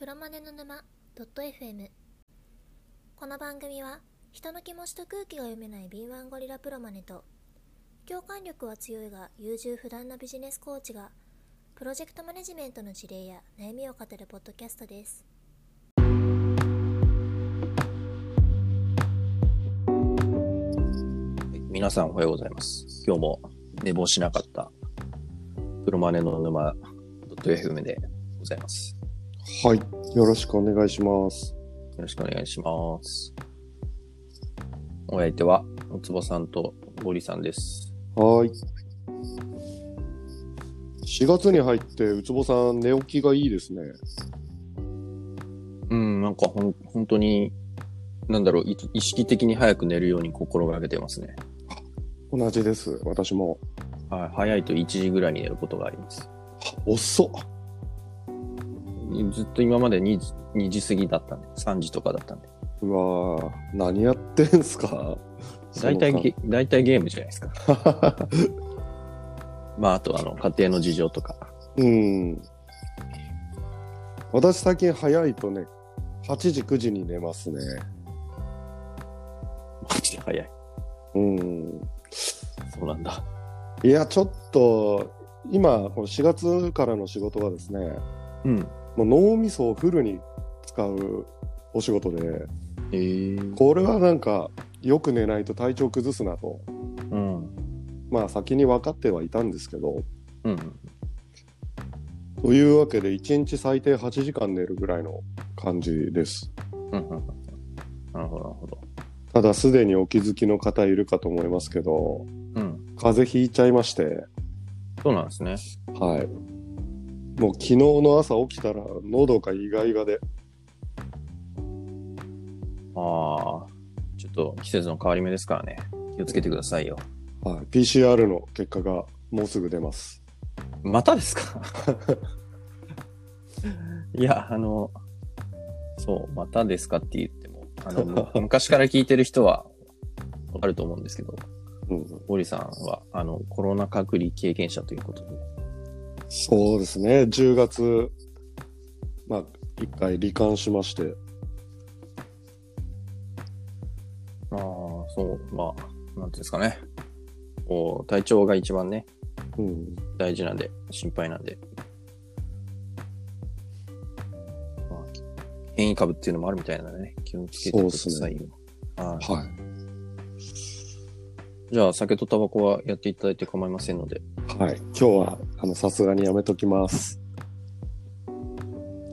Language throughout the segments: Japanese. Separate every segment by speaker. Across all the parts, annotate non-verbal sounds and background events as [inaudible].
Speaker 1: プロマネの沼 .fm この番組は人の気持ちと空気が読めない敏腕ゴリラプロマネと共感力は強いが優柔不断なビジネスコーチがプロジェクトマネジメントの事例や悩みを語るポッドキャストです
Speaker 2: 皆さんおはようございます。今日も寝坊しなかったプロマネの沼 .fm でございます。
Speaker 3: はい。よろしくお願いします。
Speaker 2: よろしくお願いします。お相手は、おつぼさんとゴリさんです。
Speaker 3: はーい。4月に入って、うつぼさん、寝起きがいいですね。
Speaker 2: うん、なんかほん、本当に、なんだろう、い意識的に早く寝るように心がけてますね。
Speaker 3: 同じです。私も。
Speaker 2: はい、早いと1時ぐらいに寝ることがあります。
Speaker 3: 遅っ。
Speaker 2: ずっと今まで 2, 時2時過ぎだったんで、3時とかだったんで。
Speaker 3: うわー何やってんすか？
Speaker 2: 大体ゲ、大体ゲームじゃないですか。[laughs] まあ、あとあの、家庭の事情とか。
Speaker 3: うん。私、最近早いとね、8時、9時に寝ますね。
Speaker 2: マジで早い。
Speaker 3: うん。
Speaker 2: そうなんだ。
Speaker 3: いや、ちょっと、今、この4月からの仕事がですね、
Speaker 2: うん。
Speaker 3: もう脳みそをフルに使うお仕事で、
Speaker 2: えー、
Speaker 3: これはなんかよく寝ないと体調崩すなと
Speaker 2: うん。
Speaker 3: まあ先に分かってはいたんですけど
Speaker 2: うん。
Speaker 3: というわけで1日最低8時間寝るぐらいの感じです
Speaker 2: うん。うん。なるほど、なるほど。
Speaker 3: ただすでにお気づきの方いるかと思いますけど
Speaker 2: うん。
Speaker 3: 風邪ひいちゃいまして
Speaker 2: そうなんですね。
Speaker 3: はいもう昨日の朝起きたら喉がイガイガで
Speaker 2: ああ、ちょっと季節の変わり目ですからね。気をつけてくださいよ。
Speaker 3: はい、PCR の結果がもうすぐ出ます
Speaker 2: またですか？いや、あの、そう、またですかって言っても、あの、む [laughs] 昔から聞いてる人はわかると思うんですけど、
Speaker 3: うん
Speaker 2: ゴリさんは、あの、コロナ隔離経験者ということで。
Speaker 3: そうですね10月まあ一回罹患しまして
Speaker 2: ああ、そう、まあ、なんていうんですかね。こう、体調が一番ね、
Speaker 3: うん
Speaker 2: 大事なんで、心配なんで。まあ、変異株っていうのもあるみたいなのでね、気をつけてくださいよ。はい
Speaker 3: はい
Speaker 2: じゃあ、酒とタバコはやっていただいて構いませんので。
Speaker 3: はい。今日は、あの、さすがにやめときます。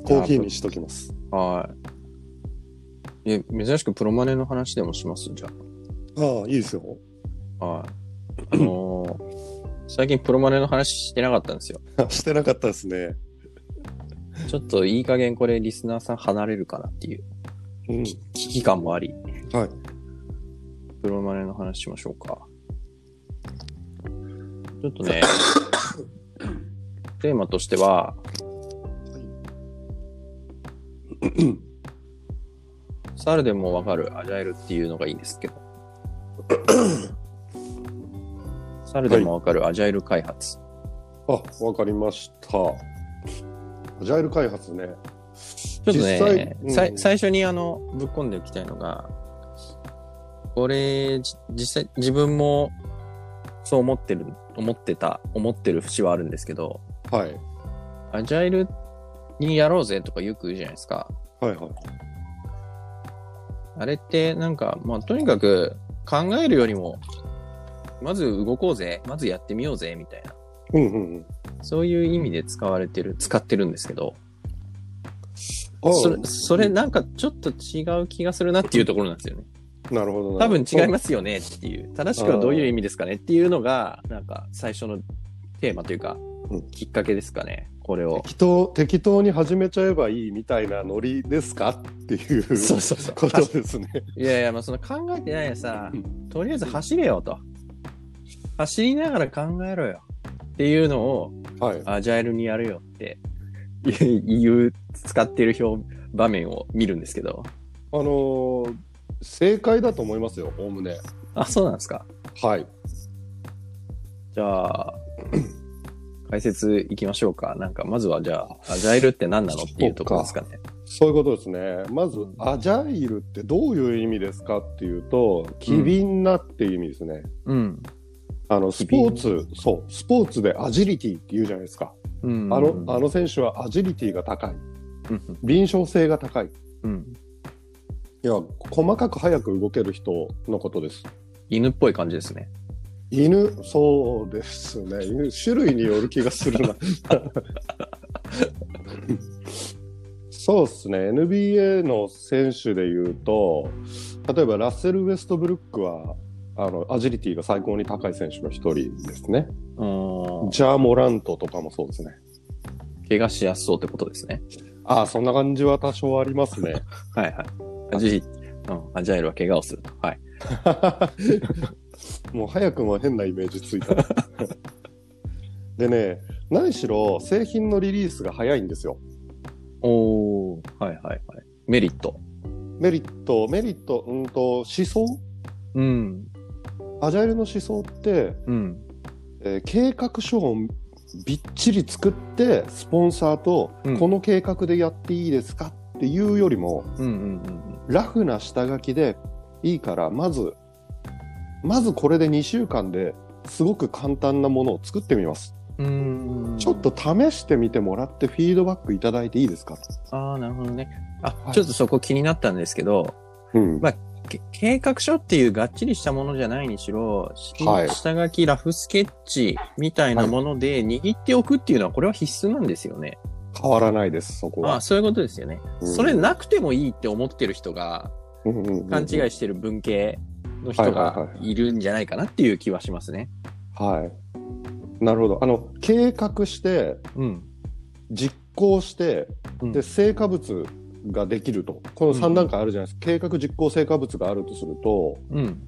Speaker 3: コーヒーにしときます。
Speaker 2: はい。え、珍しくプロマネの話でもします？じゃ
Speaker 3: ああ、いいですよ。
Speaker 2: あ。はい。あのー [laughs] 最近プロマネの話してなかったんですよ。
Speaker 3: してなかったですね。
Speaker 2: ちょっといい加減これリスナーさん離れるかなっていう
Speaker 3: うん。
Speaker 2: 危機感もあり、
Speaker 3: はい。
Speaker 2: プロマネの話しましょうか。ちょっとね、[coughs] テーマとしては、猿でもわかるアジャイルっていうのがいいんですけど。[coughs] 猿でもわかるアジャイル開発。
Speaker 3: あ、わかりました。アジャイル開発ね。
Speaker 2: ちょっと
Speaker 3: 実
Speaker 2: ね
Speaker 3: 際、うん
Speaker 2: さい最初にあの、ぶっ込んでおきたいのが、これ、じ実際自分もそう思ってる、思ってた、思ってる節はあるんですけど、
Speaker 3: はい。
Speaker 2: アジャイルにやろうぜとかよく言うじゃないですか。
Speaker 3: はいはい。
Speaker 2: あれってなんか、まあとにかく考えるよりも、まず動こうぜ、まずやってみようぜ、みたいな。
Speaker 3: うんうんうん。
Speaker 2: そういう意味で使われてる、使ってるんですけど、
Speaker 3: あ
Speaker 2: それ、それなんかちょっと違う気がするなっていうところなんですよね。
Speaker 3: なるほどな。
Speaker 2: 多分違いますすよねっていう、正しくはどういう意味ですかねっていうのが、なんか最初のテーマというか
Speaker 3: うん、
Speaker 2: きっかけですかね。これを。
Speaker 3: 適当、適当に始めちゃえばいいみたいなノリですかっていう
Speaker 2: そうそうそう
Speaker 3: ことですね。
Speaker 2: いやいや、まあその考えてないやさ
Speaker 3: うん、
Speaker 2: とりあえず走れよと。走りながら考えろよ。っていうのを、
Speaker 3: はい。
Speaker 2: アジャイルにやるよって [laughs] いう、使ってる表、場面を見るんですけど。
Speaker 3: あのー正解だと思いますよ、おおむね。
Speaker 2: あ、そうなんですか。
Speaker 3: はい。
Speaker 2: じゃあ、解説いきましょうか。なんか、まずはじゃあ、アジャイルって何なのっていうところですかね。
Speaker 3: そういうことですね。まず
Speaker 2: うん、
Speaker 3: アジャイルってどういう意味ですかっていうと、機敏なっていう意味ですね。
Speaker 2: うん。
Speaker 3: あの、スポーツ、そう、スポーツでアジリティって言うじゃないですか。
Speaker 2: うん。
Speaker 3: あの、あの選手はアジリティが高い。
Speaker 2: うん、
Speaker 3: 敏捷性が高い。
Speaker 2: うん。
Speaker 3: いや、細かく早く動ける人のことです。
Speaker 2: 犬っぽい感じですね。
Speaker 3: 犬、そうですね。犬、種類による気がするな。[laughs] そうですね。NBA の選手で言うと、例えばラッセル・ウェストブルックは、あの、アジリティが最高に高い選手の一人ですね。
Speaker 2: うん。
Speaker 3: ジャー・モラントとかもそうですね。
Speaker 2: 怪我しやすそうってことですね。
Speaker 3: ああ、そんな感じは多少ありますね。[laughs]
Speaker 2: はいはい。アジリ、うん、アジャイルは怪我をすると。はい。[laughs]
Speaker 3: もう早くも変なイメージついた。[laughs] でね、何しろ製品のリリースが早いんですよ。
Speaker 2: おー、はいはいはい。メリット。
Speaker 3: メリット、メリット、うんと、思想？
Speaker 2: うん。
Speaker 3: アジャイルの思想って、
Speaker 2: うん。
Speaker 3: えー計画書をびっちり作って、スポンサーと
Speaker 2: うん、
Speaker 3: この計画でやっていいですか？っていうよりも、
Speaker 2: うんうん
Speaker 3: ラフな下書きでいいから、まず、まずこれで2週間ですごく簡単なものを作ってみます。
Speaker 2: うん。うん。
Speaker 3: ちょっと試してみてもらってフィードバックいただいていいですか？
Speaker 2: ああ、なるほどね。あ、
Speaker 3: はい
Speaker 2: ちょっとそこ気になったんですけど、
Speaker 3: うん。
Speaker 2: まあけ計画書っていうがっちりしたものじゃないにしろ、し
Speaker 3: はい
Speaker 2: 下書き、ラフスケッチみたいなもので握っておくっていうのは、これは必須なんですよね。
Speaker 3: 変わらないです、そこは
Speaker 2: ああ、。そういうことですよね。
Speaker 3: うん
Speaker 2: それなくてもいいって思ってる人が、
Speaker 3: うんうんうん
Speaker 2: 勘違いしてる文系の人
Speaker 3: はい
Speaker 2: が
Speaker 3: はい
Speaker 2: るんじゃないかなっていう気はしますね。
Speaker 3: はい。なるほど。あの、計画して、
Speaker 2: うん。
Speaker 3: 実行して、
Speaker 2: うん
Speaker 3: で、成果物ができると。この3段階あるじゃないですか。計画、実行、成果物があるとすると、
Speaker 2: うん。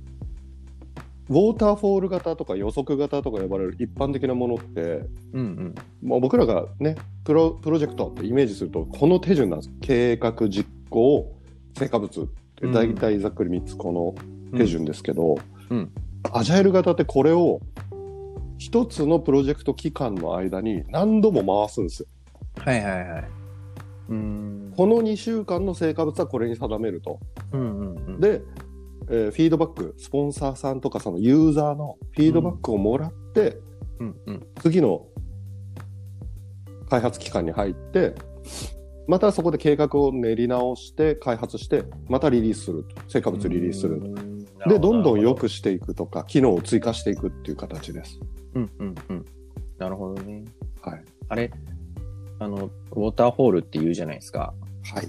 Speaker 3: ウォーターフォール型とか予測型とか呼ばれる一般的なものって、
Speaker 2: うんうん。
Speaker 3: もう僕らがねプロ、プロジェクトってイメージすると、この手順なんです。計画、実行、成果物って、
Speaker 2: うん
Speaker 3: 大体ざっくり3つこの手順ですけど、
Speaker 2: うん
Speaker 3: アジャイル型ってこれを一つのプロジェクト期間の間に何度も回すんですよ。
Speaker 2: はいはいはい。うん。
Speaker 3: この2週間の成果物はこれに定めると。
Speaker 2: うんうんうん。
Speaker 3: で、えーフィードバック、スポンサーさんとかそのユーザーのフィードバックをもらって、
Speaker 2: うんうん。
Speaker 3: 次の開発期間に入って、またそこで計画を練り直して開発して、またリリースすると。成果物リリースすると。で、どんどん良くしていくとか、機能を追加していくっていう形です。
Speaker 2: うんうんうん。なるほどね。
Speaker 3: はい。
Speaker 2: あれ、あの、ウォーターホールって言うじゃないですか。
Speaker 3: はい。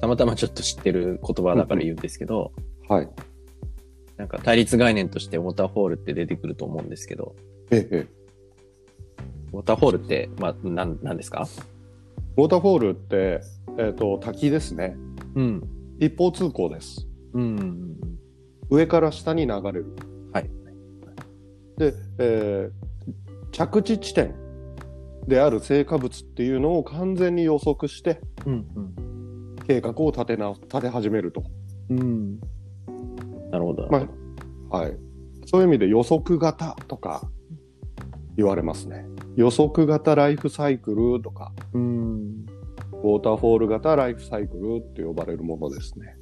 Speaker 2: たまたまちょっと知ってる言葉だから言うんですけど、
Speaker 3: はい。
Speaker 2: なんか対立概念としてウォーターホールって出てくると思うんですけど、
Speaker 3: ええ。
Speaker 2: ウォーターホールって、まあ、なん、なんですか？
Speaker 3: ウォーターフォールって、えっ、と、滝ですね。
Speaker 2: うん。
Speaker 3: 一方通行です。
Speaker 2: うんうん
Speaker 3: 上から下に流れる。
Speaker 2: はい。
Speaker 3: で、えー着地地点である成果物っていうのを完全に予測して
Speaker 2: うん。うん
Speaker 3: 計画を立てな立て始めると。
Speaker 2: うん。うん。なるほど。
Speaker 3: まあ、はい。そういう意味で予測型とか言われますね。予測型ライフサイクルとか、
Speaker 2: うん。
Speaker 3: ウォーターフォール型ライフサイクルって呼ばれるものですね。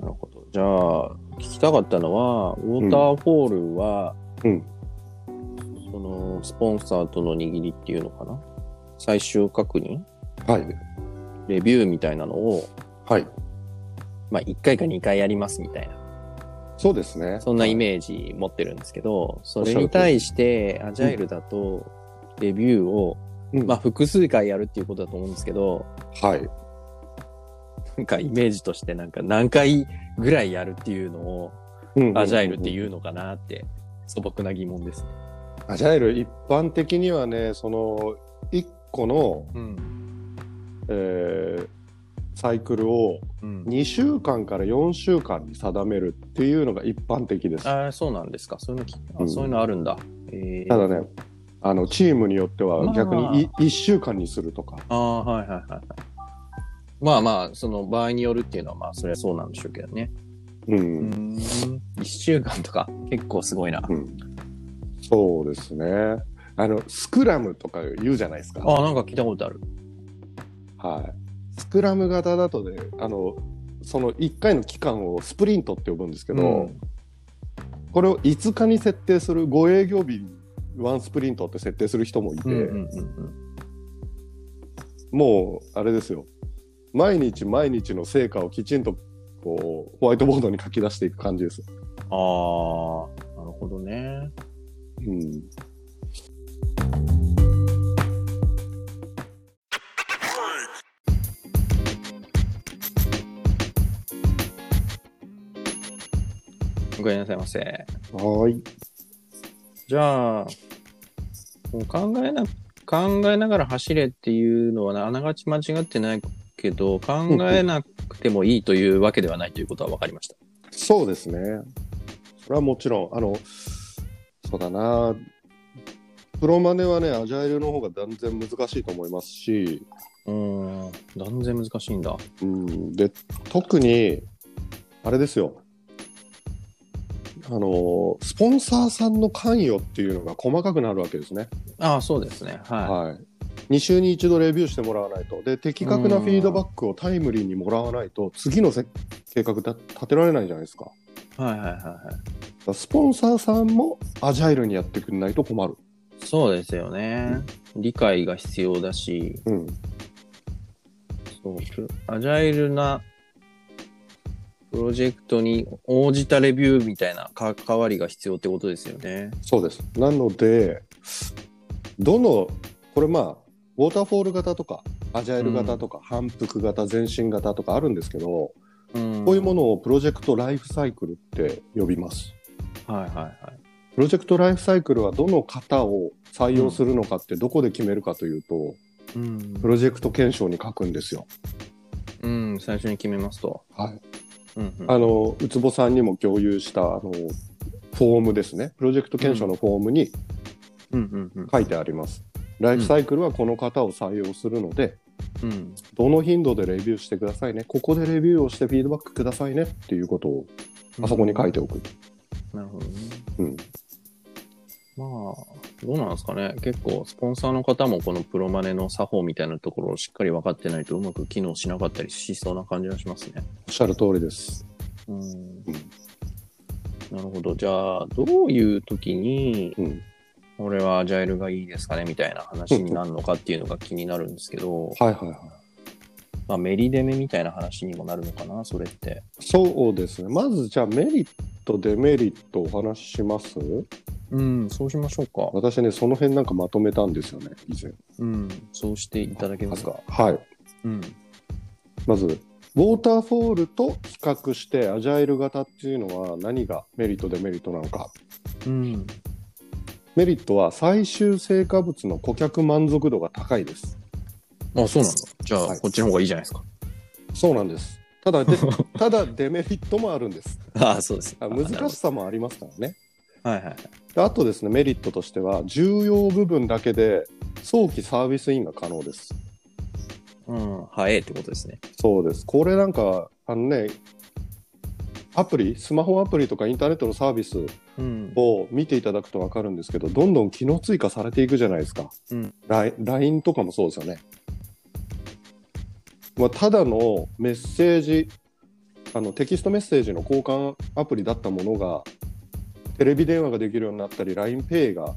Speaker 2: なるほど。じゃあ、聞きたかったのは、ウォーターホールは、
Speaker 3: うん。
Speaker 2: その、スポンサーとの握りっていうのかな？最終確認？
Speaker 3: はい。
Speaker 2: レビューみたいなのを、
Speaker 3: はい。
Speaker 2: まあ、1回か2回やりますみたいな。
Speaker 3: そうですね。
Speaker 2: そんなイ
Speaker 3: ー
Speaker 2: メージ持ってるんですけど、それに対して、アジャイルだと、レビューを、
Speaker 3: ジ
Speaker 2: まあ、複数回やるっていうことだと思うんですけど、
Speaker 3: はい。
Speaker 2: なんかイメージとしてなんか何回ぐらいやるっていうのを、
Speaker 3: うん
Speaker 2: アジャイルっていうのかなって、素朴な疑問ですね。
Speaker 3: アジャイル一般的にはね、その一個の、
Speaker 2: うん。
Speaker 3: えーサイクルを
Speaker 2: うん。
Speaker 3: 2週間から4週間に定めるっていうのが一般的です。
Speaker 2: ああ、そうなんですか。そういうの
Speaker 3: うん
Speaker 2: そういうのあるんだ。えー、
Speaker 3: ただね、あのチームによって
Speaker 2: まあ
Speaker 3: は逆にい1週間にするとか。
Speaker 2: ああ、はいはいはいはい。まあまあ、その場合によるっていうのはまあ、それはそうなんでしょうけどね。
Speaker 3: う。
Speaker 2: うんん。一週間とか、結構すごいな。
Speaker 3: うん、そうですね。あの、スクラムとか言うじゃないですか。
Speaker 2: ああ、なんか聞いたことある。
Speaker 3: はい。スクラム型だとね、あの、その1回の期間をスプリントって呼ぶんですけど、
Speaker 2: うん
Speaker 3: これを5日に設定する5営業日ワンスプリントって設定する人もいて、
Speaker 2: うんうんうんうん
Speaker 3: もうあれですよ毎日毎日の成果をきちんとこうホワイトボードに書き出していく感じです。
Speaker 2: ああ、なるほどね。
Speaker 3: うん、
Speaker 2: おかえりなさいませ。
Speaker 3: はーい。
Speaker 2: じゃあ、もう考えな、考えながら走れっていうのはあながち間違ってないけど、考えなくてもいいというわけではないということは分かりました。
Speaker 3: そうですね。それはもちろん、あの、そうだな。プロマネはね、アジャイルの方が断然難しいと思いますし、
Speaker 2: うーん、断然難しいんだ。
Speaker 3: うん、で、特に、あれですよ。あの、スポンサーさんの関与っていうのが細かくなるわけですね。
Speaker 2: ああ、そうですね。は
Speaker 3: はい。2週に1度レビューしてもらわないと。で、的確なフィードバックをタイムリーにもらわないと、次のせ計画だ立てられないじゃないですか。
Speaker 2: い。はいはいはいはい。
Speaker 3: スポンサーさんもアジャイルにやってくれないと困る。
Speaker 2: そうですよね。理解が必要だし、
Speaker 3: うん。
Speaker 2: そう、プアジャイルなプロジェクトに応じたレビューみたいな関わりが必要ってことですよね。
Speaker 3: そうです。なので、どの、これまあ、ウォーターフォール型とか、アジャイル型とか、反復型、前進型とかあるんですけど、
Speaker 2: うん
Speaker 3: こういうものをプロジェクトライフサイクルって呼びます。
Speaker 2: はいはいはい。
Speaker 3: プロジェクトライフサイクルはどの型を採用するのかってどこで決めるかというと、
Speaker 2: うん
Speaker 3: プロジェクト検証に書くんですよ。
Speaker 2: うん、最初に決めますと。
Speaker 3: はい。
Speaker 2: うんうん
Speaker 3: あの、うつぼさんにも共有した、あの、フォームですね。プロジェクト検証のフォームに
Speaker 2: うんうん
Speaker 3: 書いてあります。ライフサイクルはこの型を採用するので、
Speaker 2: うん。うん
Speaker 3: どの頻度でレビューしてくださいね。ここでレビューをしてフィードバックくださいねっていうことをあそこに書いておく。
Speaker 2: なるほどね。
Speaker 3: うん。
Speaker 2: まあ、どうなんですかね。結構、スポンサーの方もこのプロマネの作法みたいなところをしっかり分かってないとうまく機能しなかったりしそうな感じがしますね。
Speaker 3: おっしゃる通りです。
Speaker 2: うん。なるほど。じゃあ、どういう時に、
Speaker 3: うん。
Speaker 2: 俺はアジャイルがいいですかねみたいな話になるのかっていうのが気になるんですけど、
Speaker 3: はいはいはい。
Speaker 2: まあ、メリデメみたいな話にもなるのかな、それって。
Speaker 3: そうですね。まずじゃあメリット、デメリットお話しします？
Speaker 2: うん、そうしましょうか。
Speaker 3: 私ね、その辺なんかまとめたんですよね、以前。
Speaker 2: うん、そうしていただけますか？
Speaker 3: はい。
Speaker 2: うん。
Speaker 3: まず、ウォーターフォールと比較して、アジャイル型っていうのは何がメリット、デメリットなのか。
Speaker 2: うん。
Speaker 3: メリットは最終成果物の顧客満足度が高いです。
Speaker 2: あ、そうなんだ。じゃあ、
Speaker 3: はい
Speaker 2: こっちの方がいいじゃないですか。
Speaker 3: そうなんです。ただで、[laughs] ただデメリットもあるんです。
Speaker 2: ああ、そうです。
Speaker 3: あ難しさもありますからね。
Speaker 2: はいはいはい。
Speaker 3: であとですね、メリットとしては、重要部分だけで早期サービスインが可能です。
Speaker 2: うん、早いってことですね。
Speaker 3: そうです。これなんか、あのね、アプリ、スマホアプリとかインターネットのサービス
Speaker 2: うん。
Speaker 3: を見ていただくと分かるんですけど、どんどん機能追加されていくじゃないですか。
Speaker 2: うん。
Speaker 3: LINE LINE とかもそうですよね。まあ、ただのメッセージ、あのテキストメッセージの交換アプリだったものが、テレビ電話ができるようになったり、LINEPay が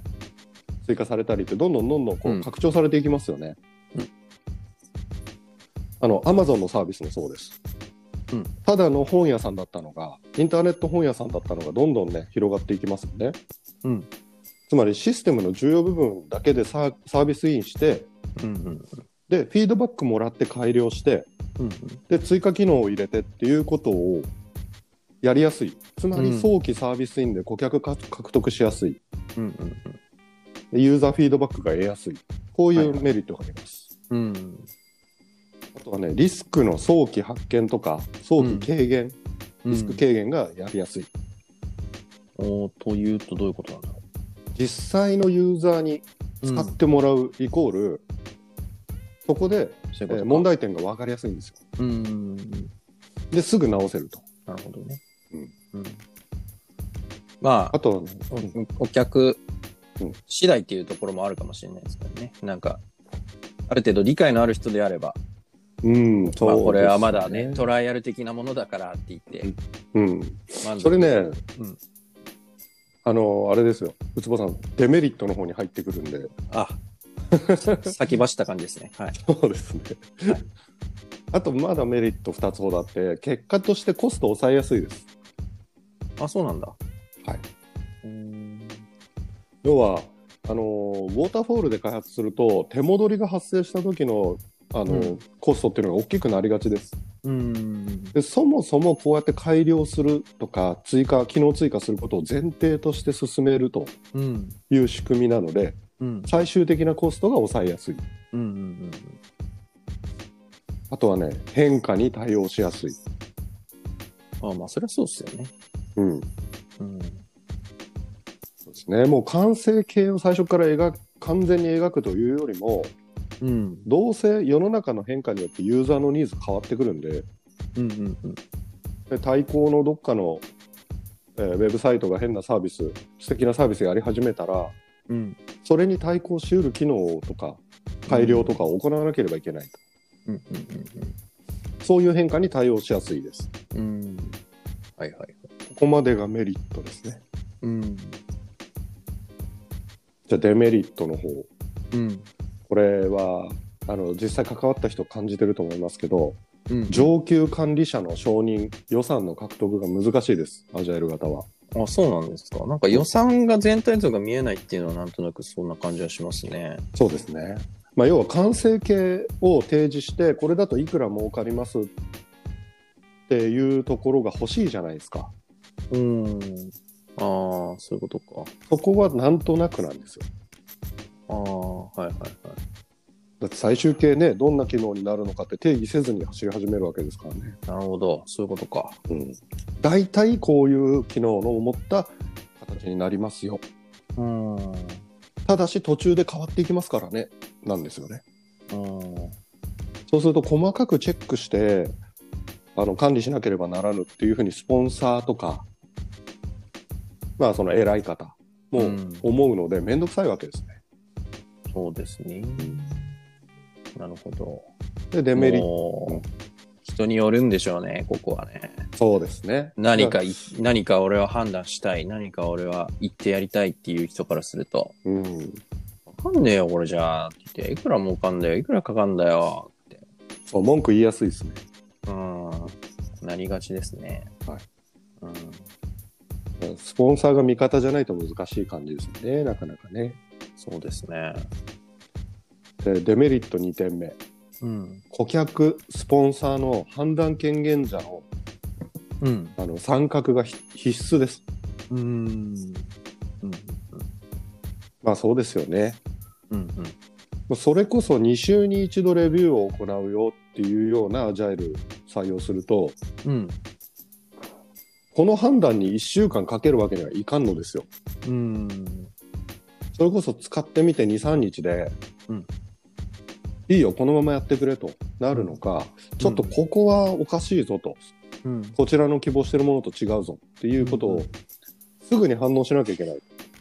Speaker 3: 追加されたりって、どんどんどんどんこ
Speaker 2: う
Speaker 3: うん拡張されていきますよね。
Speaker 2: うん
Speaker 3: あの、Amazon のサービスもそうです。
Speaker 2: うん
Speaker 3: ただの本屋さんだったのが、インターネット本屋さんだったのが、どんどんね、広がっていきますよね。
Speaker 2: うん。
Speaker 3: つまりシステムの重要部分だけでサーサービスインして、
Speaker 2: うんうん
Speaker 3: で、フィードバックもらって改良して、
Speaker 2: うん。
Speaker 3: で、追加機能を入れてっていうことをやりやすい。つまり
Speaker 2: うん
Speaker 3: 早期サービスインで顧客か獲得しやすい。
Speaker 2: うんうん
Speaker 3: でユーザーフィードバックが得やすい。こうい
Speaker 2: はいうはい
Speaker 3: メリットがあります。
Speaker 2: うん。うん。
Speaker 3: あとはね、リスクの早期発見とか、早期軽減、リスク軽減がやりやすい。
Speaker 2: おーというとどういうことなんだろ
Speaker 3: 実際のユーザーに
Speaker 2: う。
Speaker 3: 使ってもらうイコール、そこで、
Speaker 2: そういうことか
Speaker 3: えー問。題点が分かりやすいんですよ。
Speaker 2: うん。
Speaker 3: で、すぐ直せると。
Speaker 2: なるほどね。
Speaker 3: うん。
Speaker 2: うん。まあ
Speaker 3: あ、と
Speaker 2: おお客
Speaker 3: うん
Speaker 2: 次第っていうところもあるかもしれないですけどね。なんか、ある程度理解のある人であれば、
Speaker 3: うん、そう
Speaker 2: まあこれはまだね、トライアル的なものだからって言って、
Speaker 3: うん。それね、
Speaker 2: うん
Speaker 3: あの、あれですよ。ウツボさん、デメリットの方に入ってくるんで。
Speaker 2: あ、先走った感じですね。はい。[laughs]
Speaker 3: そうですね。あと、まだメリット2つほどあって、結果としてコスト抑えやすいです。
Speaker 2: あ、そうなんだ。
Speaker 3: はい。要は、あの、ウォーターフォールで開発すると、手戻りが発生した時の、あの、
Speaker 2: うん
Speaker 3: コストっていうのが大きくなりがちです。
Speaker 2: うーん。
Speaker 3: で、そもそもこうやって改良するとか、追加、機能追加することを前提として進めると
Speaker 2: うん。
Speaker 3: いう仕組みなので、
Speaker 2: うん。
Speaker 3: 最終的なコストが抑えやすい。
Speaker 2: うん。うん。
Speaker 3: あとはね、変化に対応しやすい。
Speaker 2: あまあ、それはそうっすよね。
Speaker 3: うん。
Speaker 2: うん。
Speaker 3: そうですね。もう完成形を最初から描く、完全に描くというよりも、
Speaker 2: うん。
Speaker 3: どうせ世の中の変化によってユーザーのニーズ変わってくるんで、
Speaker 2: うん。うん。うん。
Speaker 3: で対抗のどっかの、えーウェブサイトが変なサービス、素敵なサービスやり始めたら、
Speaker 2: うん。
Speaker 3: それに対抗しうる機能とか、改良とかを行わなければいけないと。
Speaker 2: うん。
Speaker 3: そういう変化に対応しやすいです。
Speaker 2: うん。うん。はいはい。
Speaker 3: ここまでがメリットですね。
Speaker 2: うん。
Speaker 3: じゃあデメリットの方。
Speaker 2: うん。
Speaker 3: これは、あの、実際関わった人感じてると思いますけど、
Speaker 2: うん。
Speaker 3: 上級管理者の承認、予算の獲得が難しいです、アジャイル型は。
Speaker 2: あ、そうなんですか。なんか予算が全体像が見えないっていうのはなんとなくそんな感じはしますね。
Speaker 3: そうですね。まあ、要は完成形を提示して、これだといくら儲かりますっていうところが欲しいじゃないですか。
Speaker 2: うん。ああ、そういうことか。
Speaker 3: そこはなんとなくなんですよ。
Speaker 2: ああ、はいはいはい。
Speaker 3: だって最終形ね、どんな機能になるのかって定義せずに走り始めるわけですからね。
Speaker 2: なるほど。そういうことか。
Speaker 3: うん。大体こういう機能の思った形になりますよ。
Speaker 2: うん。うん。
Speaker 3: ただし途中で変わっていきますからね。なんですよね。そうすると細かくチェックして、あの、管理しなければならぬっていうふうにスポンサーとか、まあその偉い方も
Speaker 2: うん
Speaker 3: 思うので、めんどくさいわけですね。
Speaker 2: そうですね。なるほど。
Speaker 3: で、デメリット。
Speaker 2: 人によるんでしょうね、ここはね。
Speaker 3: そうですね。
Speaker 2: 何かい、何か俺は判断したい、何か俺は言ってやりたいっていう人からすると、
Speaker 3: うん。
Speaker 2: わかんねえよ、これじゃあ。って言って、いくら儲かんだよ、いくらかかんだよ。って。
Speaker 3: そう、文句言いやすいですね。
Speaker 2: うん。なりがちですね。
Speaker 3: はい。
Speaker 2: うん。
Speaker 3: スポンサーが味方じゃないと難しい感じですね。なかなかね。
Speaker 2: そうですね。
Speaker 3: で、デメリット2点目。
Speaker 2: うん。
Speaker 3: 顧客、スポンサーの判断権限者の
Speaker 2: うん。
Speaker 3: あの参画がひ必須です。
Speaker 2: うん。うん。
Speaker 3: まあそうですよね。
Speaker 2: うん。
Speaker 3: もうそれこそ2週に1度レビューを行うよっていうようなアジャイル採用すると、
Speaker 2: うん。
Speaker 3: この判断に1週間かけるわけにはいかんのですよ。
Speaker 2: うん。
Speaker 3: それこそ使ってみて2、3日で、
Speaker 2: うん
Speaker 3: いいよ、このままやってくれとなるのか、ちょっとここはおかしいぞと、
Speaker 2: うん。
Speaker 3: こちらの希望してるものと違うぞっていうことを
Speaker 2: うん
Speaker 3: すぐに反応しなきゃいけない。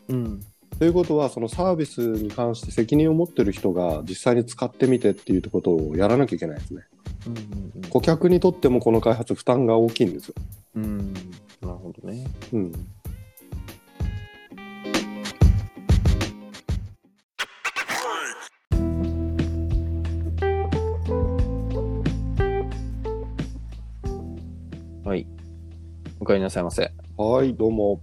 Speaker 2: うん。
Speaker 3: ということは、そのサービスに関して責任を持ってる人が実際に使ってみてっていうことをやらなきゃいけないですね。
Speaker 2: うん。
Speaker 3: 顧客にとってもこの開発負担が大きいんですよ。
Speaker 2: うん。なるほどね。
Speaker 3: うん。
Speaker 2: はい。お帰りなさいませ。
Speaker 3: はい、どうも。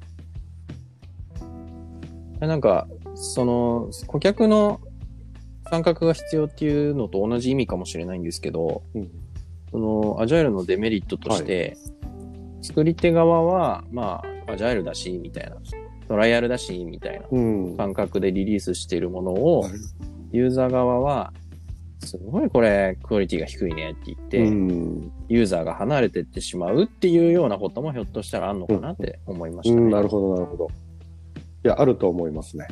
Speaker 2: えなんか、その、顧客の参画が必要っていうのと同じ意味かもしれないんですけど、
Speaker 3: うん
Speaker 2: その、アジャイルのデメリットとして、作り手側は、まあ、アジャイルだし、みたいな、トライアルだし、みたいな
Speaker 3: うん。
Speaker 2: 感覚でリリースしているものを、
Speaker 3: はい
Speaker 2: ユーザー側は、すごいこれ、クオリティが低いねって言って、
Speaker 3: うん、
Speaker 2: ユーザーが離れてってしまうっていうようなこともひょっとしたらあんのかなって思いましたね。
Speaker 3: うん、なるほど、なるほど。いや、あると思いますね。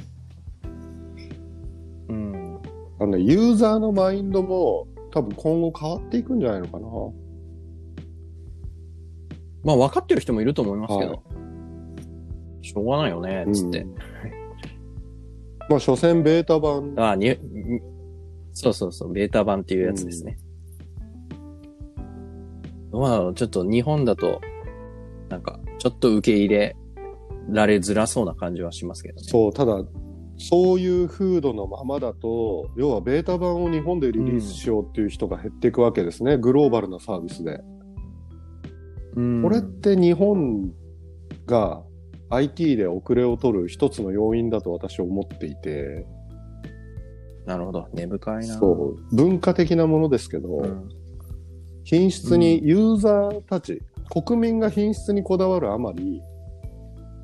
Speaker 2: うん。
Speaker 3: あのね、ユーザーのマインドも多分今後変わっていくんじゃないのかな。
Speaker 2: まあ分かってる人もいると思いますけど、
Speaker 3: はい
Speaker 2: しょうがないよね、つって。
Speaker 3: うんまあ、所詮ベータ版。
Speaker 2: あににそうそうそう、ベータ版っていうやつですね。まあ、ちょっと日本だと、なんか、ちょっと受け入れられづらそうな感じはしますけどね。
Speaker 3: そう、ただ、そういう風土のままだと、要はベータ版を日本でリリースしようっていう人が減っていくわけですね、グローバルなサービスで。
Speaker 2: うん
Speaker 3: これって日本が IT で遅れを取る一つの要因だと私は思っていて、
Speaker 2: なるほど。根深いな。
Speaker 3: そう、文化的なものですけど、
Speaker 2: うん。
Speaker 3: 品質にユーザーたち、国民が品質にこだわるあまり、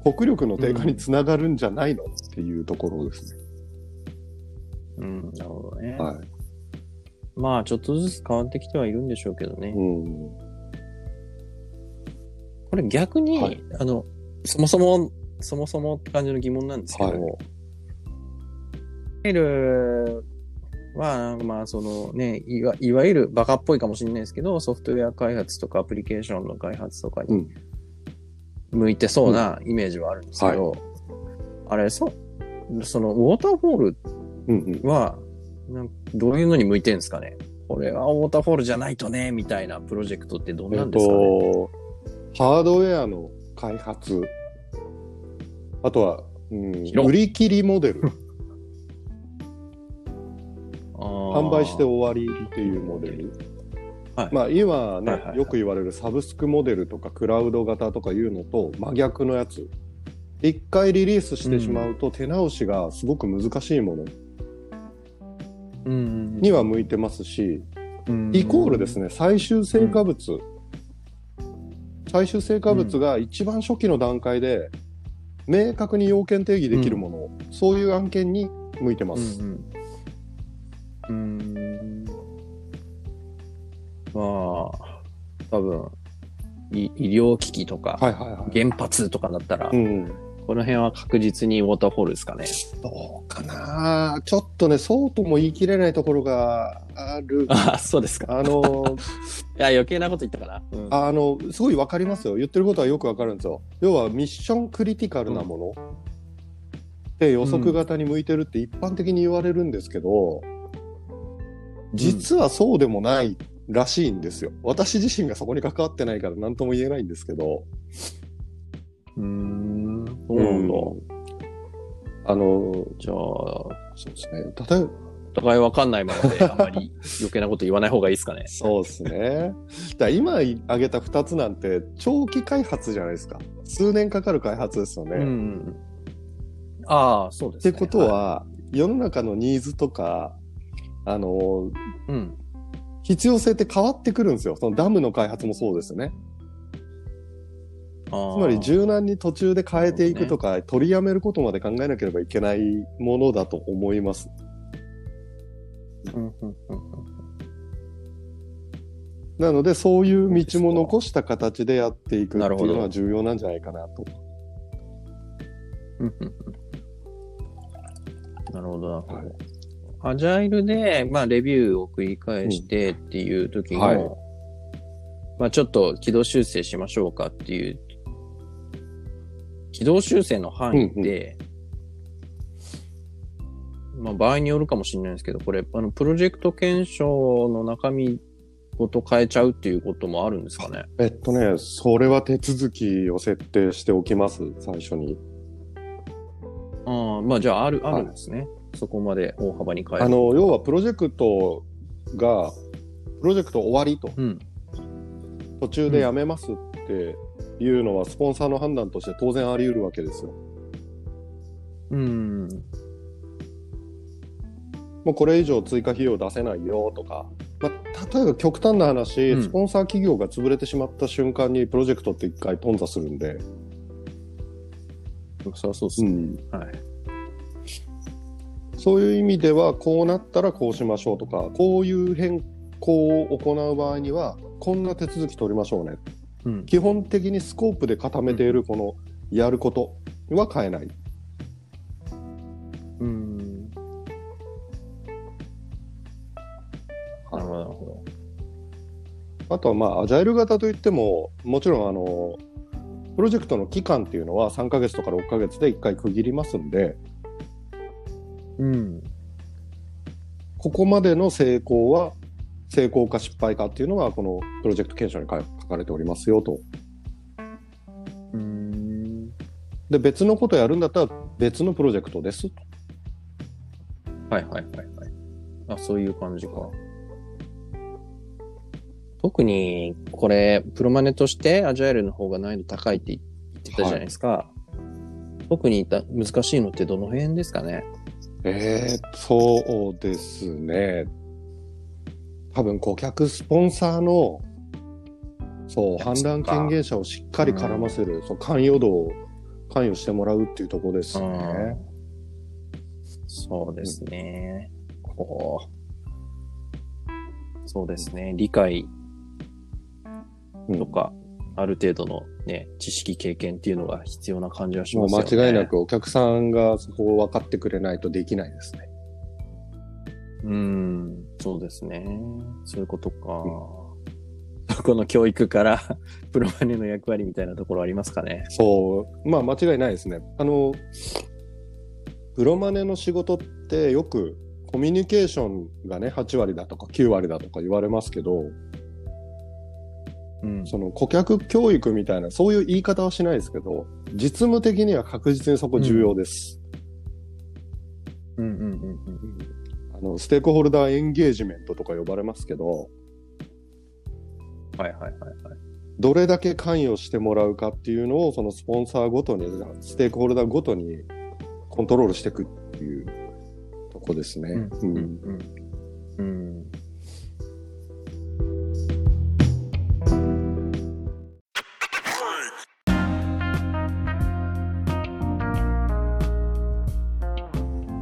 Speaker 3: 国力の低下につながるんじゃないの、っていうところですね。
Speaker 2: うん、なるほどね。
Speaker 3: はい。
Speaker 2: まあ、ちょっとずつ変わってきてはいるんでしょうけどね。
Speaker 3: うん。
Speaker 2: これ逆に、
Speaker 3: はい。
Speaker 2: あの、そもそも、そもそもって感じの疑問なんですけど、
Speaker 3: はい。
Speaker 2: いわゆる、まあ、なんかまあ、そのね、いわいわゆるバカっぽいかもしれないですけど、ソフトウェア開発とかアプリケーションの開発とかに
Speaker 3: うん。
Speaker 2: 向いてそうなイメージはあるんですけど、あれ、そ、その、ウォーターフォール
Speaker 3: うんうん。
Speaker 2: は、なんどういうのに向いてるんですかね？これはウォーターフォールじゃないとね、みたいなプロジェクトってどん
Speaker 3: えっ
Speaker 2: なんですかね、
Speaker 3: と、ハードウェアの開発、あとは、うん、売り切りモデル、[laughs] 販
Speaker 2: 販
Speaker 3: 売して終わりっていうモデル。
Speaker 2: はい。
Speaker 3: まあ今ね、
Speaker 2: はいはいはい。
Speaker 3: よく言われるサブスクモデルとかクラウド型とかいうのと真逆のやつ。一回リリースしてしまうと手直しがすごく難しいもの。
Speaker 2: うん。
Speaker 3: には向いてますし、
Speaker 2: うん。
Speaker 3: イコールですね、最終成果物、最終成果物が一番初期の段階で明確に要件定義できるもの、そういう案件に向いてます。
Speaker 2: うんうんうん。まあ多分い医療機器とか、
Speaker 3: はいはいはい。
Speaker 2: 原発とかだったら、
Speaker 3: うん、
Speaker 2: この辺は確実にウォーターフォールですかね。
Speaker 3: どうかなちょっとね、そうとも言い切れないところがある。[laughs]
Speaker 2: あそうですか。
Speaker 3: あの、[laughs]
Speaker 2: いや余計なこと言ったかな。うん
Speaker 3: あの、すごいわかりますよ。言ってることはよくわかるんですよ。要はミッションクリティカルなもので予測型に向いてるって一般的に言われるんですけど、実はそうでもないらしいんですよ。私自身がそこに関わってないから何とも言えないんですけど。
Speaker 2: うーんそうなんだ。
Speaker 3: あの、
Speaker 2: じゃあ、
Speaker 3: そうですね。例えば、
Speaker 2: お互いわかんないもので、あんまり余計なこと言わない方がいいですかね。
Speaker 3: そうですね。だ今挙げた2つなんて長期開発じゃないですか。数年かかる開発ですよね。
Speaker 2: うん。ああ、そうですね。
Speaker 3: ってことは、世の中のニーズとか、あの、
Speaker 2: い、うん。
Speaker 3: 必要性って変わってくるんですよ。そのダムの開発もそうですね。
Speaker 2: つ
Speaker 3: つまり柔軟に途中で変えていくとか、取りやめることまで考えなければいけないものだと思います。
Speaker 2: うんうんうんうん。
Speaker 3: なので、そういう道も残した形でやっていくっていうのは重要なんじゃないかなと。
Speaker 2: うんうんうんなるほど、なアジャイルで、まあ、レビューを繰り返してっていう時も、
Speaker 3: はい。
Speaker 2: まあ、ちょっと軌道修正しましょうかっていう、軌道修正の範囲で、まあ、場合によるかもしれないですけど、これ、あの、プロジェクト検証の中身ごと変えちゃうっていうこともあるんですかね？
Speaker 3: えっとね、それは手続きを設定しておきます、最初に。
Speaker 2: ああ、まあ、じゃあ、ある、あ
Speaker 3: はい
Speaker 2: るんですね。そこまで大幅に変える。
Speaker 3: あの、要はプロジェクトが、プロジェクト終わりと、
Speaker 2: うん。
Speaker 3: 途中でやめますっていうのは、スポンサーの判断として当然あり得るわけですよ。
Speaker 2: うん。
Speaker 3: もうこれ以上追加費用出せないよとか、まあ、例えば極端な話、
Speaker 2: うん
Speaker 3: スポンサー企業が潰れてしまった瞬間にプロジェクトって一回頓挫するんで、
Speaker 2: そそうですね。
Speaker 3: ん、
Speaker 2: はい。
Speaker 3: そういう意味ではこうなったらこうしましょうとかこういう変更を行う場合にはこんな手続き取りましょうね
Speaker 2: うん。
Speaker 3: 基本的にスコープで固めているこのやることは変えない。
Speaker 2: うん。なるほど、なるほ
Speaker 3: あとはまあアジャイル型といってももちろんあのプロジェクトの期間っていうのは3ヶ月とか6ヶ月で1回区切りますんで
Speaker 2: ど。うん。
Speaker 3: ここまでの成功は成功か失敗かっていうのはこのプロジェクト検証に書書かれておりますよと。
Speaker 2: うーん。
Speaker 3: で別のことやるんだったら別のプロジェクトですと。
Speaker 2: はいはいはいはい。あ、そういう感じか。特に、これ、プロマネとしてアジャイルの方が難易度高いって言ってたじゃないですか。特にだ難しいのってどの辺ですかね？
Speaker 3: えー、そうですね。多分顧客スポンサーのそう判断権限者をしっかり絡ませる、そう関与度を関与してもらうっていうところですよね。
Speaker 2: そうですね。こう。そうですね。理解
Speaker 3: うん
Speaker 2: とか、ある程度のね、知識経験っていうのが必要な感じはしますよね。
Speaker 3: 間違いな。くお客さんがそこを分かってくれないとできないですね。
Speaker 2: うん、そうですね。そういうことか。そこの教育から [laughs] プロマネの役割みたいなところありますかね。
Speaker 3: そう、まあ間違いないですね。あの、プロマネの仕事ってよくコミュニケーションがね、8割だとか9割だとか言われますけど、
Speaker 2: うん。
Speaker 3: その顧客教育みたいな、そういう言い方はしないですけど、実務的には確実にそこ重要です。
Speaker 2: うんうんうんうん。
Speaker 3: あのステークホルダーエンゲージメントとか呼ばれますけど、
Speaker 2: はいはいはいはい。
Speaker 3: どれだけ関与してもらうかっていうのを、そのスポンサーごとに、ステークホルダーごとにコントロールしていくっていうとこですね。
Speaker 2: うん
Speaker 3: うん
Speaker 2: うんうん。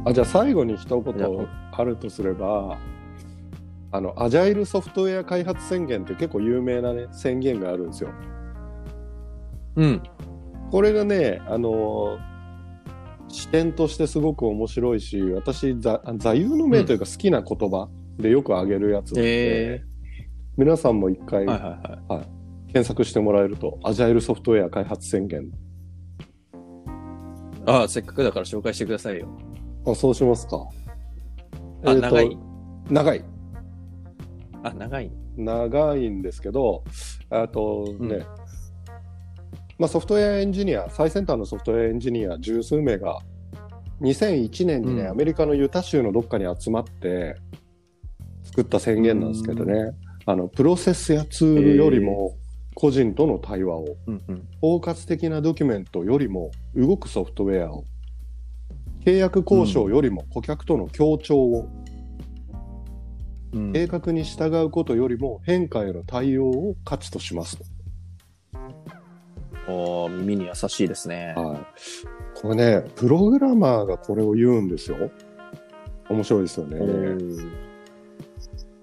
Speaker 3: あじゃあ最後に一言あるとすれば、あの、アジャイルソフトウェア開発宣言って結構有名なね、宣言があるんですよ。
Speaker 2: うん。
Speaker 3: これがね、あの視点としてすごく面白いし、私、座座右の銘というか好きな言葉でよく挙げるやつで、
Speaker 2: え
Speaker 3: 皆さんも一回
Speaker 2: ー。はいはいはい。
Speaker 3: 検索してもらえると、アジャイルソフトウェア開発宣言。
Speaker 2: ああ、せっかくだから紹介してくださいよ。
Speaker 3: あそうしますか。
Speaker 2: あ、
Speaker 3: えーと
Speaker 2: 長い。
Speaker 3: 長い。
Speaker 2: あ、長い。
Speaker 3: 長いんですけど、あとね、
Speaker 2: うん。
Speaker 3: まあ、ソフトウェアエンジニア、最先端のソフトウェアエンジニア十数名が、2001年にね、
Speaker 2: うん。
Speaker 3: アメリカのユタ州のどっかに集まって作った宣言なんですけどね、あのプロセスやツールよりも個人との対話を、
Speaker 2: うんうん。
Speaker 3: 包括的なドキュメントよりも動くソフトウェアを、契約交渉よりも顧客との協調を、
Speaker 2: うん
Speaker 3: 計画に従うことよりも変化への対応を価値としますと。
Speaker 2: 耳に優しいですね。
Speaker 3: はい。これね、プログラマーがこれを言うんですよ。面白いですよね。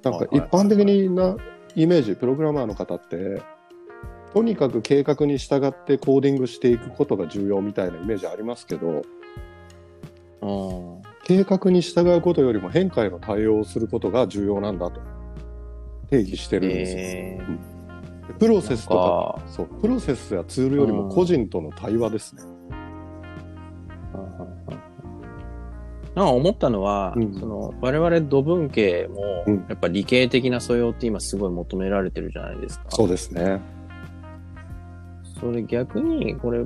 Speaker 3: なんか一般的になイメージ、プログラマーの方って、とにかく計画に従ってコーディングしていくことが重要みたいなイメージありますけど、
Speaker 2: うん
Speaker 3: 計画に従うことよりも変化への対応をすることが重要なんだと定義してるんですよ。
Speaker 2: えー
Speaker 3: プロセスとかそう、プロセスやツールよりも個人との対話ですね。
Speaker 2: なんか思ったのは、
Speaker 3: うん
Speaker 2: その我々土文系も
Speaker 3: うん
Speaker 2: やっぱ理系的な素養って今すごい求められてるじゃないですか。
Speaker 3: そうですね。
Speaker 2: それ逆にこれ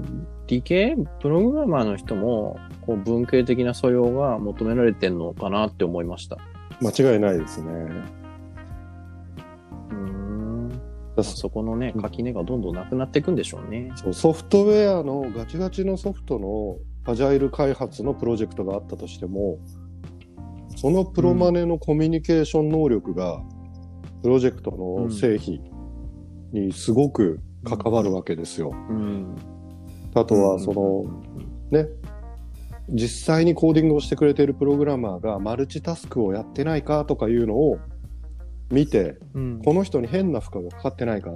Speaker 2: 理系？プログラマーの人もこう文系的な素養が求められてんのかなって思いました。
Speaker 3: 間違いないですね。
Speaker 2: うーん。
Speaker 3: だ
Speaker 2: そこのね
Speaker 3: うん
Speaker 2: 垣根がどんどんなくなっていくんでしょうね。
Speaker 3: そうソフトウェアのガチガチのソフトのアジャイル開発のプロジェクトがあったとしても、そのプロマネのコミュニケーション能力が、プロジェクトの成否にすごく関わるわけですよ。
Speaker 2: うん。
Speaker 3: あとは、その、ね、実際にコーディングをしてくれているプログラマーがマルチタスクをやってないかとかいうのを見て、
Speaker 2: うん、
Speaker 3: この人に変な負荷がかかってないか、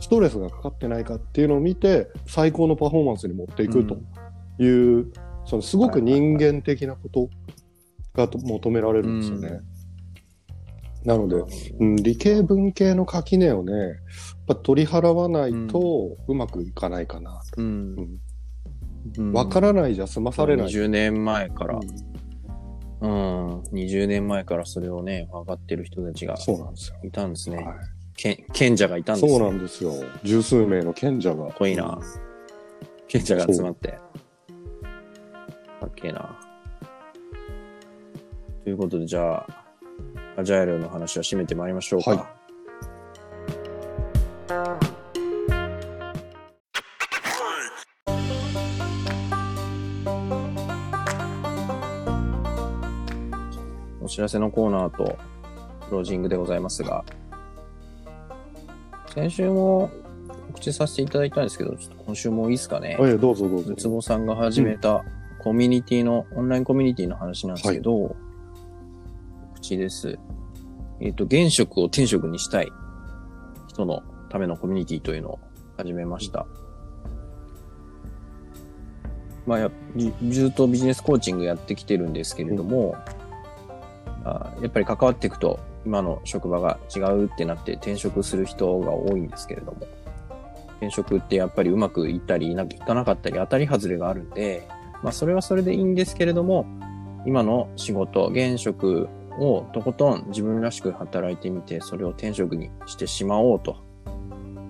Speaker 3: ストレスがかかってないかっていうのを見て、最高のパフォーマンスに持っていくという、そのすごく人間的なことがと求められるんですよね。なので、うん、理系文系の垣根をね、やっぱ取り払わないとうまくいかないかなと。
Speaker 2: うん。
Speaker 3: わからないじゃ済まされない。
Speaker 2: 20年前から。
Speaker 3: うん
Speaker 2: うん、20年前からそれをね、分かってる人たちが
Speaker 3: そうなんですよ。
Speaker 2: いたんですね。
Speaker 3: はい
Speaker 2: け賢者がいたんですね。
Speaker 3: そうなんですよ。十数名の賢者が。
Speaker 2: かっこいいな。賢者が集まって。かっけえな。ということで、じゃあ、アジャイルの話は締めてまいりましょうか。
Speaker 3: はい
Speaker 2: お知らせのコーナーとクロージングでございますが、先週も告知させていただいたんですけど、ちょっと今週もいいですかね。
Speaker 3: はい、どうぞどうぞ
Speaker 2: ウ。ツボさんが始めたコミュニティの、オンラインコミュニティの話なんですけど、告知です。えっ、と、現職を転職にしたい人のためのコミュニティというのを始めました。まあやじずっとビジネスコーチングやってきてるんですけれども、あやっぱり関わっていくと今の職場が違うってなって転職する人が多いんですけれども、転職ってやっぱりうまくいったりいかなかったり当たり外れがあるんで、まあそれはそれでいいんですけれども、今の仕事、現職をとことん自分らしく働いてみて、それを転職にしてしまおうと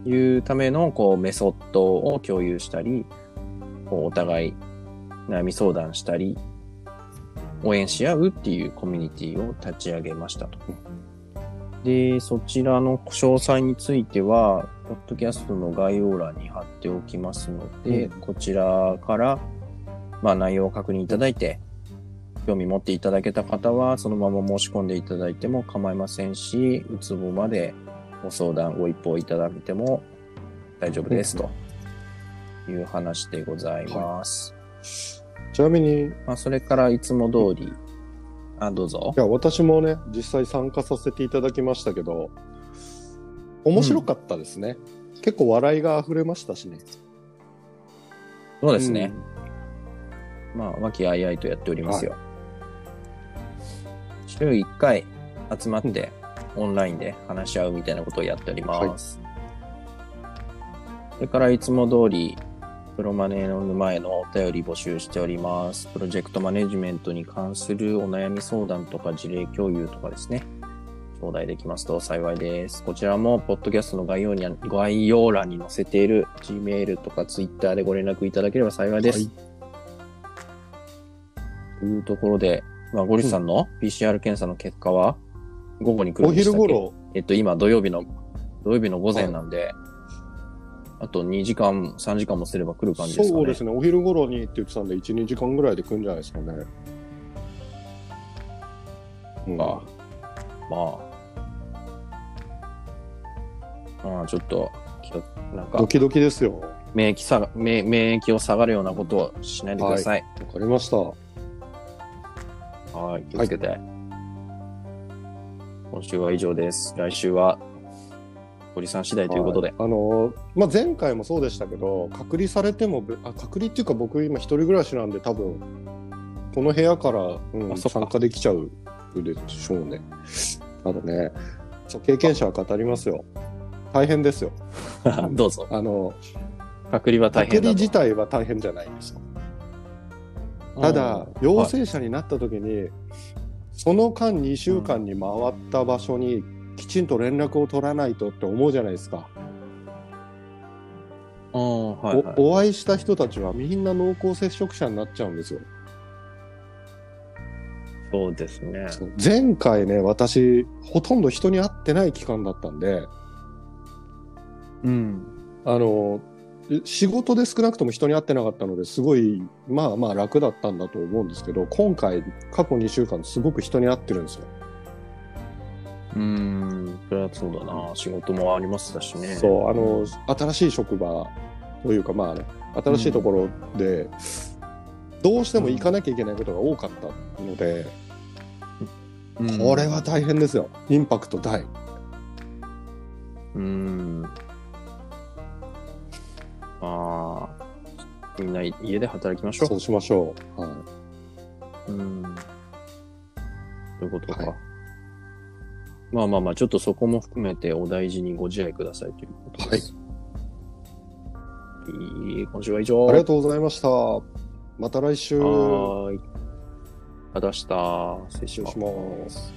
Speaker 2: いうためのこうメソッドを共有したり、こうお互い悩み相談したり、応援し合うっていうコミュニティを立ち上げましたと。で、そちらの詳細については、ポッドキャストの概要欄に貼っておきますので、
Speaker 3: うん
Speaker 2: こちらから、まあ内容を確認いただいて、興味持っていただけた方は、そのまま申し込んでいただいても構いませんし、うつぼまでご相談、ご一報いただいても大丈夫ですという話でございます。
Speaker 3: ちなみに、い
Speaker 2: まあ、それからいつも通り、あ、どうぞ。
Speaker 3: や、私もね、実際参加させていただきましたけど、面白かったですね。結構笑いが溢れましたしね。
Speaker 2: そうですね。まあ、和気あいあいとやっておりますよ。週1回集まって、オンラインで話し合うみたいなことをやっております。それからいつも通り、プロマネの沼へのお便り募集しております。プロジェクトマネジメントに関するお悩み相談とか事例共有とかですね。頂戴できますと幸いです。こちらも、ポッドキャストの概要に概要欄に載せている Gmail とか Twitter でご連絡いただければ幸いです。
Speaker 3: はい
Speaker 2: というところで、まあ、ゴリスさんの PCR 検査の結果は午後に来る
Speaker 3: お
Speaker 2: んでしたっけ？
Speaker 3: 昼頃、
Speaker 2: えっと、今土曜日の、土曜日の午前なんで、あと2時間、3時間もすれば来る感じですかね。
Speaker 3: そうですね、お昼頃にって言ってたんで、1、2時間ぐらいで来るんじゃないですかね。うん、
Speaker 2: か。まあ。まあ、ちょっと、気をなんか
Speaker 3: ド、キドキですよ。わ
Speaker 2: 免疫さが免、免疫を下がるようなことをしないでください。
Speaker 3: かりました。
Speaker 2: はい、気をつけて。今週は以上です。来週は、堀さん次第ということで。
Speaker 3: はいあのーまあ、前回もそうでしたけど、隔離されてもべ、あ隔離っていうか、僕、今、一人暮らしなんで、多分この部屋から、うん参加できちゃうでしょうね。ただね、そう経験者は語りますよ。大変ですよ。[laughs]
Speaker 2: どうぞ。
Speaker 3: あの
Speaker 2: 隔離は大変。
Speaker 3: 隔離自体は大変じゃないんですよ。ただ、陽性者になった時に、その間2週間に回った場所にきちんと連絡を取らないとって思うじゃないですか。
Speaker 2: うん、はい、はい。
Speaker 3: おお会いした人たちはみんな濃厚接触者になっちゃうんですよ。
Speaker 2: そうですね。
Speaker 3: 前回ね、私、ほとんど人に会ってない期間だったんで、
Speaker 2: うん。
Speaker 3: あの、仕事で少なくとも人に会ってなかったのですごい、まあまあ楽だったんだと思うんですけど、今回、過去2週間すごく人に会ってるんですよ。
Speaker 2: うん、それはそうだな。仕事もありましたしね。
Speaker 3: そう、あの、新しい職場というか、まあね、新しいところで、どうしても行かなきゃいけないことが多かったので、
Speaker 2: うん
Speaker 3: これは大変ですよ。インパクト大。
Speaker 2: うん。まあ、みんな家で働きましょ
Speaker 3: そうしましょう。はい。
Speaker 2: う。うん。そういうことか。
Speaker 3: はい
Speaker 2: まあまあまあ、ちょっとそこも含めてお大事にご自愛くださいということです。いい今週は以上。
Speaker 3: ありがとうございました。また来週。
Speaker 2: はーい。あ出した。失礼し
Speaker 3: 失礼し。ます。